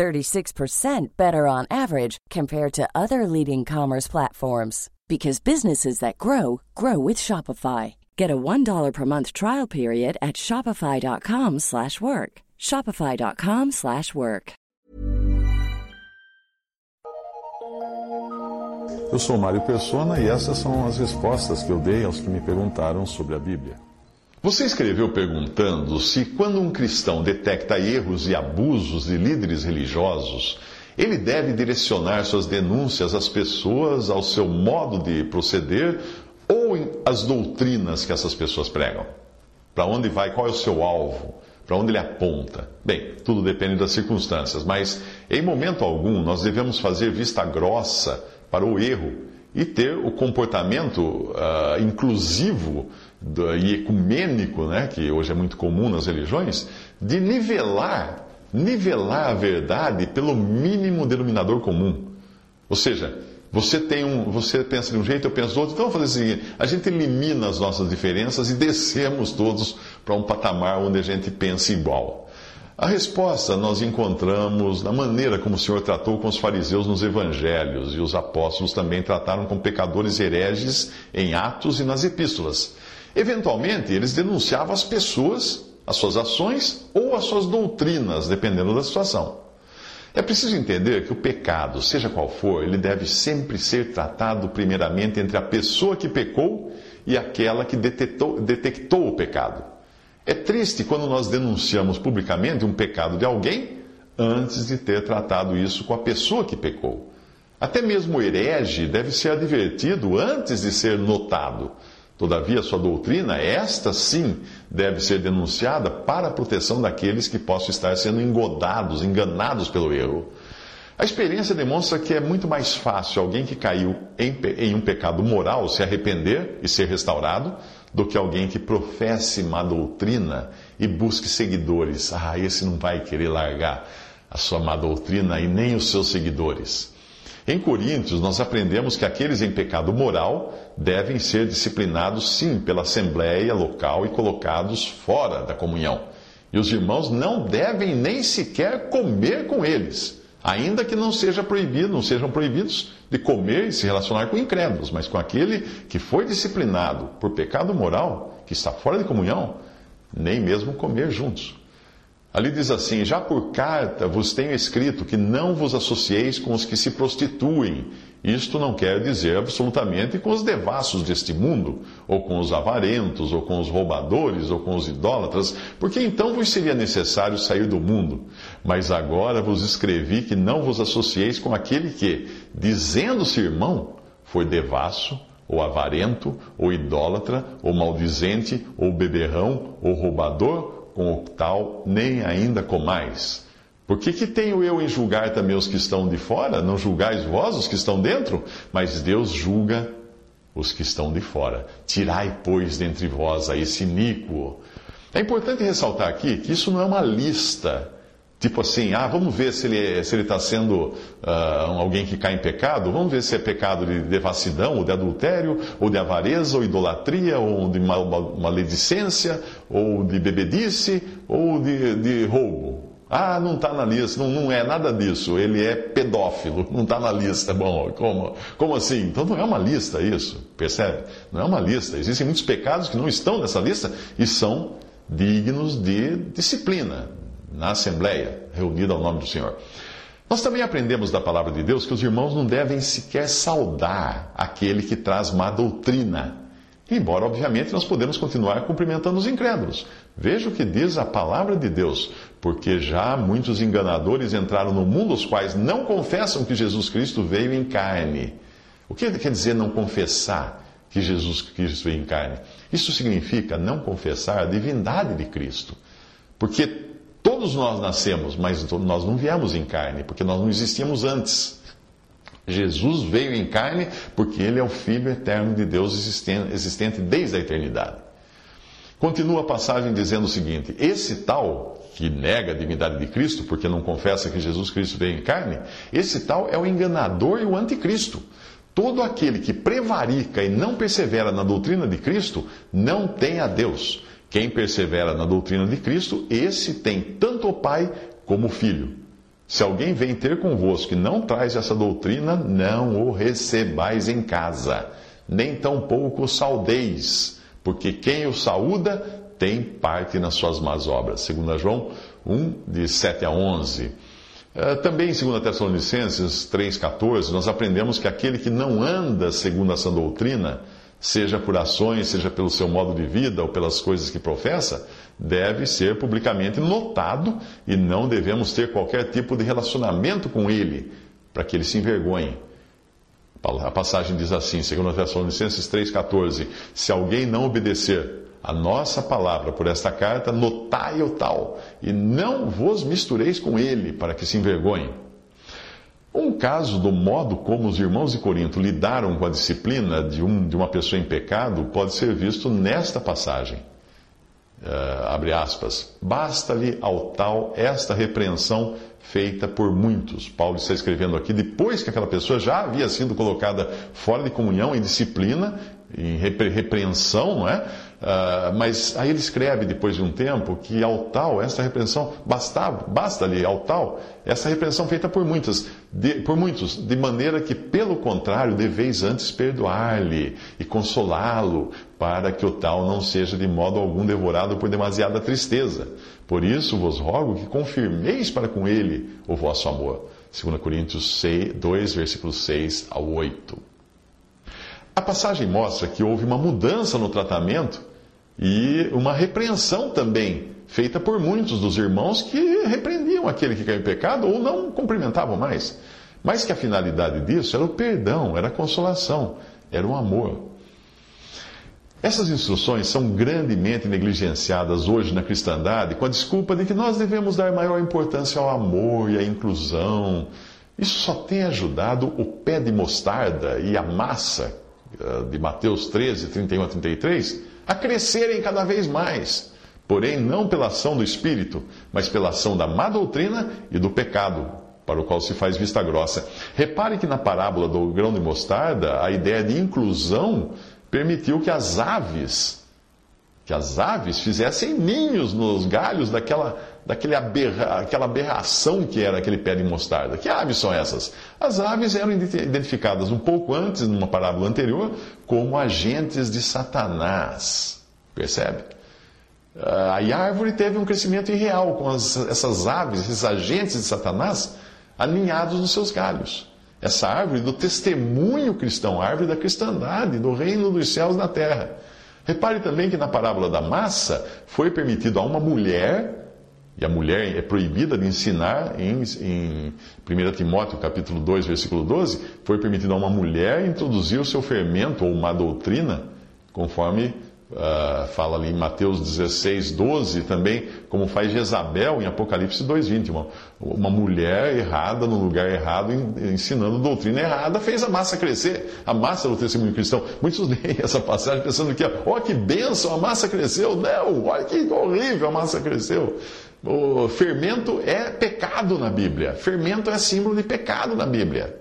36% better on average compared to other leading commerce platforms because businesses that grow grow with Shopify. Get a $1 per month trial period at shopify.com/work. shopify.com/work. Eu sou Mário Persona e essas são as respostas que eu dei aos que me perguntaram sobre a Bíblia. Você escreveu perguntando se quando um cristão detecta erros e abusos de líderes religiosos, ele deve direcionar suas denúncias às pessoas, ao seu modo de proceder ou às doutrinas que essas pessoas pregam. Para onde vai, qual é o seu alvo, para onde ele aponta. Bem, tudo depende das circunstâncias, mas em momento algum nós devemos fazer vista grossa para o erro e ter o comportamento uh, inclusivo e ecumênico, né, que hoje é muito comum nas religiões, de nivelar nivelar a verdade pelo mínimo denominador comum. Ou seja, você tem um, você pensa de um jeito, eu penso do outro, então vamos fazer o seguinte: a gente elimina as nossas diferenças e descemos todos para um patamar onde a gente pensa igual. A resposta nós encontramos na maneira como o Senhor tratou com os fariseus nos evangelhos, e os apóstolos também trataram com pecadores hereges em Atos e nas epístolas. Eventualmente, eles denunciavam as pessoas as suas ações ou as suas doutrinas, dependendo da situação. É preciso entender que o pecado, seja qual for, ele deve sempre ser tratado primeiramente entre a pessoa que pecou e aquela que detectou, detectou o pecado. É triste quando nós denunciamos publicamente um pecado de alguém antes de ter tratado isso com a pessoa que pecou. Até mesmo o herege deve ser advertido antes de ser notado. Todavia, sua doutrina, esta sim, deve ser denunciada para a proteção daqueles que possam estar sendo engodados, enganados pelo erro. A experiência demonstra que é muito mais fácil alguém que caiu em, em um pecado moral se arrepender e ser restaurado do que alguém que professe má doutrina e busque seguidores. Ah, esse não vai querer largar a sua má doutrina e nem os seus seguidores. Em Coríntios, nós aprendemos que aqueles em pecado moral devem ser disciplinados, sim, pela assembleia local e colocados fora da comunhão. E os irmãos não devem nem sequer comer com eles, ainda que não seja proibido, não sejam proibidos de comer e se relacionar com incrédulos, mas com aquele que foi disciplinado por pecado moral, que está fora de comunhão, nem mesmo comer juntos. Ali diz assim: Já por carta vos tenho escrito que não vos associeis com os que se prostituem. Isto não quer dizer absolutamente com os devassos deste mundo, ou com os avarentos, ou com os roubadores, ou com os idólatras, porque então vos seria necessário sair do mundo. Mas agora vos escrevi que não vos associeis com aquele que, dizendo-se irmão, foi devasso, ou avarento, ou idólatra, ou maldizente, ou beberrão, ou roubador, com o tal, nem ainda comais. Por que, que tenho eu em julgar também os que estão de fora? Não julgais vós os que estão dentro? Mas Deus julga os que estão de fora. Tirai, pois, dentre vós a esse iníquo. É importante ressaltar aqui que isso não é uma lista Tipo assim, ah, vamos ver se ele se ele está sendo uh, alguém que cai em pecado, vamos ver se é pecado de devassidão, ou de adultério, ou de avareza, ou idolatria, ou de maledicência, ou de bebedice, ou de, de roubo. Ah, não está na lista, não, não é nada disso, ele é pedófilo, não está na lista. Bom, como, como assim? Então não é uma lista isso, percebe? Não é uma lista. Existem muitos pecados que não estão nessa lista e são dignos de disciplina, na Assembleia, reunida ao nome do Senhor. Nós também aprendemos da palavra de Deus que os irmãos não devem sequer saudar aquele que traz má doutrina. Embora, obviamente, nós podemos continuar cumprimentando os incrédulos. Veja o que diz a palavra de Deus, porque já muitos enganadores entraram no mundo, os quais não confessam que Jesus Cristo veio em carne. O que quer dizer não confessar que Jesus Cristo veio em carne? Isso significa não confessar a divindade de Cristo. Porque Todos nós nascemos, mas nós não viemos em carne, porque nós não existíamos antes. Jesus veio em carne porque ele é o Filho eterno de Deus existente desde a eternidade. Continua a passagem dizendo o seguinte: esse tal que nega a divindade de Cristo, porque não confessa que Jesus Cristo veio em carne, esse tal é o enganador e o anticristo. Todo aquele que prevarica e não persevera na doutrina de Cristo não tem a Deus. Quem persevera na doutrina de Cristo, esse tem tanto o Pai como o Filho. Se alguém vem ter convosco e não traz essa doutrina, não o recebais em casa, nem tampouco o saudeis, porque quem o saúda tem parte nas suas más obras. 2 João 1, de 7 a 11. Eh, também em 2 Tessalonicenses 3,14, nós aprendemos que aquele que não anda segundo essa doutrina, seja por ações, seja pelo seu modo de vida ou pelas coisas que professa, deve ser publicamente notado e não devemos ter qualquer tipo de relacionamento com ele, para que ele se envergonhe. A passagem diz assim, 2 Tessalonicenses 3,14: Se alguém não obedecer a nossa palavra por esta carta, notai o tal, e não vos mistureis com ele, para que se envergonhe. Um caso do modo como os irmãos de Corinto lidaram com a disciplina de, um, de uma pessoa em pecado pode ser visto nesta passagem. Uh, abre aspas. Basta-lhe ao tal esta repreensão feita por muitos. Paulo está escrevendo aqui depois que aquela pessoa já havia sido colocada fora de comunhão, em disciplina, em repreensão, não é? Uh, mas aí ele escreve, depois de um tempo, que ao tal, essa repreensão, bastava, basta-lhe ao tal, essa repreensão feita por muitas, de, por muitos, de maneira que, pelo contrário, deveis antes perdoar-lhe e consolá-lo, para que o tal não seja de modo algum devorado por demasiada tristeza. Por isso vos rogo que confirmeis para com ele o vosso amor. 2 Coríntios 6, 2, versículos 6 ao 8. A passagem mostra que houve uma mudança no tratamento e uma repreensão também, feita por muitos dos irmãos que repreendiam aquele que caiu em pecado ou não cumprimentavam mais. Mas que a finalidade disso era o perdão, era a consolação, era o amor. Essas instruções são grandemente negligenciadas hoje na cristandade com a desculpa de que nós devemos dar maior importância ao amor e à inclusão. Isso só tem ajudado o pé de mostarda e a massa eh, de Mateus 13, 31 a 33 a crescerem cada vez mais, porém não pela ação do Espírito, mas pela ação da má doutrina e do pecado, para o qual se faz vista grossa. Repare que na parábola do grão de mostarda, a ideia de inclusão permitiu que as aves, que as aves fizessem ninhos nos galhos daquela, daquela aberra, aberração que era aquele pé de mostarda. Que aves são essas? As aves eram identificadas um pouco antes, numa parábola anterior, como agentes de Satanás. Percebe? Ah, a árvore teve um crescimento irreal com as, essas aves, esses agentes de Satanás, aninhados nos seus galhos. Essa árvore do testemunho cristão, árvore da cristandade, do reino dos céus na terra. Repare também que na parábola da massa foi permitido a uma mulher e a mulher é proibida de ensinar em, em 1 Timóteo capítulo 2, versículo 12, foi permitido a uma mulher introduzir o seu fermento ou uma doutrina, conforme uh, fala ali em Mateus 16, 12, também, como faz Jezabel em Apocalipse 2,20. Uma, uma mulher errada no lugar errado, ensinando doutrina errada, fez a massa crescer. A massa do testemunho cristão. Muitos leem essa passagem pensando que, ó, oh, que bênção, a massa cresceu. Não, olha que horrível, a massa cresceu. O fermento é pecado na Bíblia. Fermento é símbolo de pecado na Bíblia.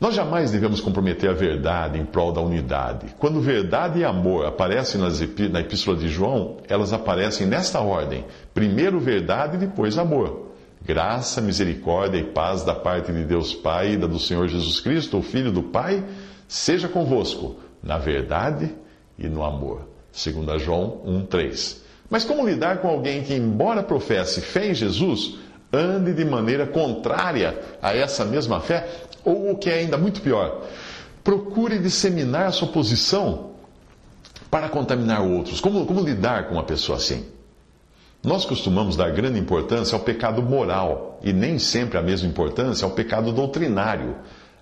Nós jamais devemos comprometer a verdade em prol da unidade. Quando verdade e amor aparecem na Epístola de João, elas aparecem nesta ordem: primeiro verdade e depois amor. Graça, misericórdia e paz da parte de Deus Pai e da do Senhor Jesus Cristo, o Filho do Pai, seja convosco, na verdade e no amor. 2 João 1,3. Mas como lidar com alguém que, embora professe fé em Jesus, ande de maneira contrária a essa mesma fé? Ou o que é ainda muito pior, procure disseminar a sua posição para contaminar outros. Como, como lidar com uma pessoa assim? Nós costumamos dar grande importância ao pecado moral e nem sempre a mesma importância ao pecado doutrinário.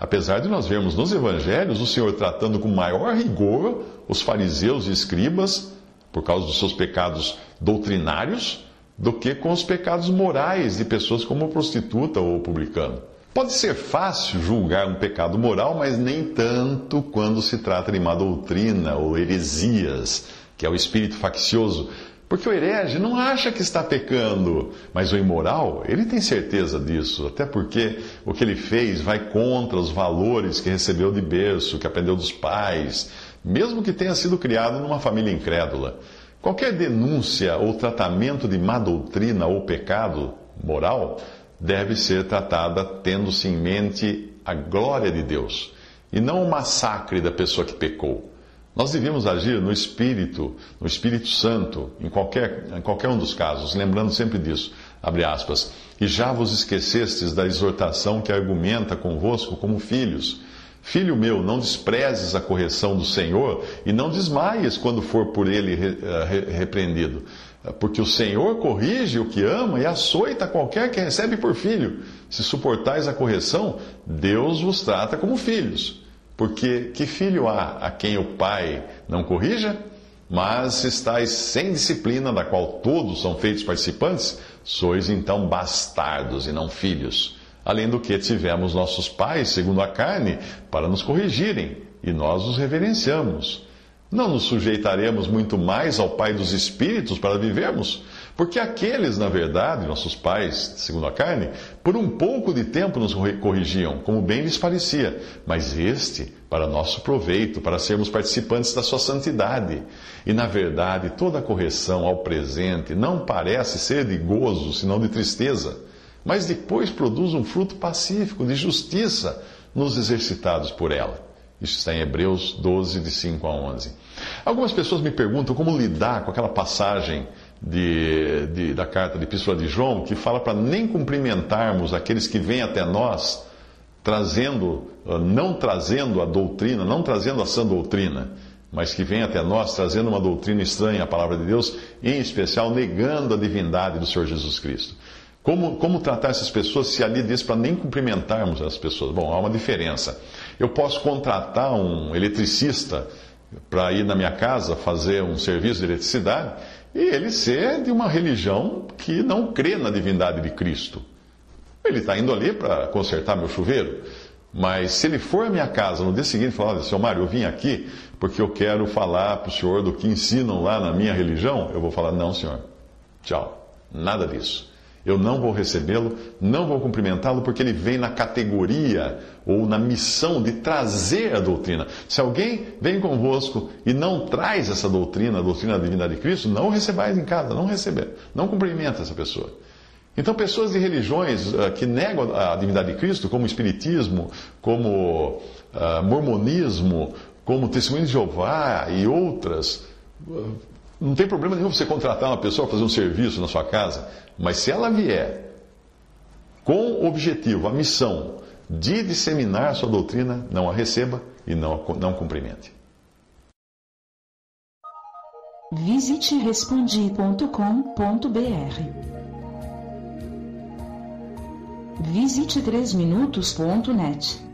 Apesar de nós vermos nos evangelhos o Senhor tratando com maior rigor os fariseus e escribas por causa dos seus pecados doutrinários, do que com os pecados morais de pessoas como prostituta ou publicano. Pode ser fácil julgar um pecado moral, mas nem tanto quando se trata de má doutrina ou heresias, que é o espírito faccioso. Porque o herege não acha que está pecando, mas o imoral, ele tem certeza disso, até porque o que ele fez vai contra os valores que recebeu de berço, que aprendeu dos pais, mesmo que tenha sido criado numa família incrédula. Qualquer denúncia ou tratamento de má doutrina ou pecado moral deve ser tratada tendo-se em mente a glória de Deus e não o massacre da pessoa que pecou. Nós devemos agir no Espírito, no Espírito Santo, em qualquer, em qualquer um dos casos, lembrando sempre disso. Abre aspas. E já vos esquecestes da exortação que argumenta convosco como filhos. Filho meu, não desprezes a correção do Senhor e não desmaies quando for por ele eh, repreendido. Porque o Senhor corrige o que ama e açoita qualquer que recebe por filho. Se suportais a correção, Deus vos trata como filhos. Porque que filho há a quem o pai não corrija? Mas se estáis sem disciplina, da qual todos são feitos participantes, sois então bastardos e não filhos. Além do que tivemos nossos pais, segundo a carne, para nos corrigirem, e nós os reverenciamos. Não nos sujeitaremos muito mais ao Pai dos Espíritos para vivermos? Porque aqueles, na verdade, nossos pais, segundo a carne, por um pouco de tempo nos corrigiam, como bem lhes parecia, mas este para nosso proveito, para sermos participantes da sua santidade. E, na verdade, toda correção ao presente não parece ser de gozo, senão de tristeza mas depois produz um fruto pacífico de justiça nos exercitados por ela. Isso está em Hebreus 12, de 5 a 11. Algumas pessoas me perguntam como lidar com aquela passagem de, de, da carta de Epístola de João, que fala para nem cumprimentarmos aqueles que vêm até nós, trazendo, ah, não trazendo a doutrina, não trazendo a sã doutrina, mas que vêm até nós trazendo uma doutrina estranha à palavra de Deus, em especial negando a divindade do Senhor Jesus Cristo. Como, como tratar essas pessoas se ali diz para nem cumprimentarmos as pessoas? Bom, há uma diferença. Eu posso contratar um eletricista para ir na minha casa fazer um serviço de eletricidade e ele ser de uma religião que não crê na divindade de Cristo. Ele está indo ali para consertar meu chuveiro. Mas se ele for à minha casa no dia seguinte e falar, seu Mário, eu vim aqui porque eu quero falar para o senhor do que ensinam lá na minha religião, eu vou falar, não, senhor. Tchau. Nada disso. Eu não vou recebê-lo, não vou cumprimentá-lo, porque ele vem na categoria ou na missão de trazer a doutrina. Se alguém vem convosco e não traz essa doutrina, a doutrina da divindade de Cristo, não recebais em casa, não receber, não cumprimenta essa pessoa. Então, pessoas de religiões uh, que negam a divindade de Cristo, como Espiritismo, como uh, Mormonismo, como Testemunho de Jeová e outras, uh, não tem problema nenhum você contratar uma pessoa para fazer um serviço na sua casa, mas se ela vier com o objetivo, a missão de disseminar a sua doutrina, não a receba e não, não cumprimente. Visite respondi.com.br. Visite 3minutos.net.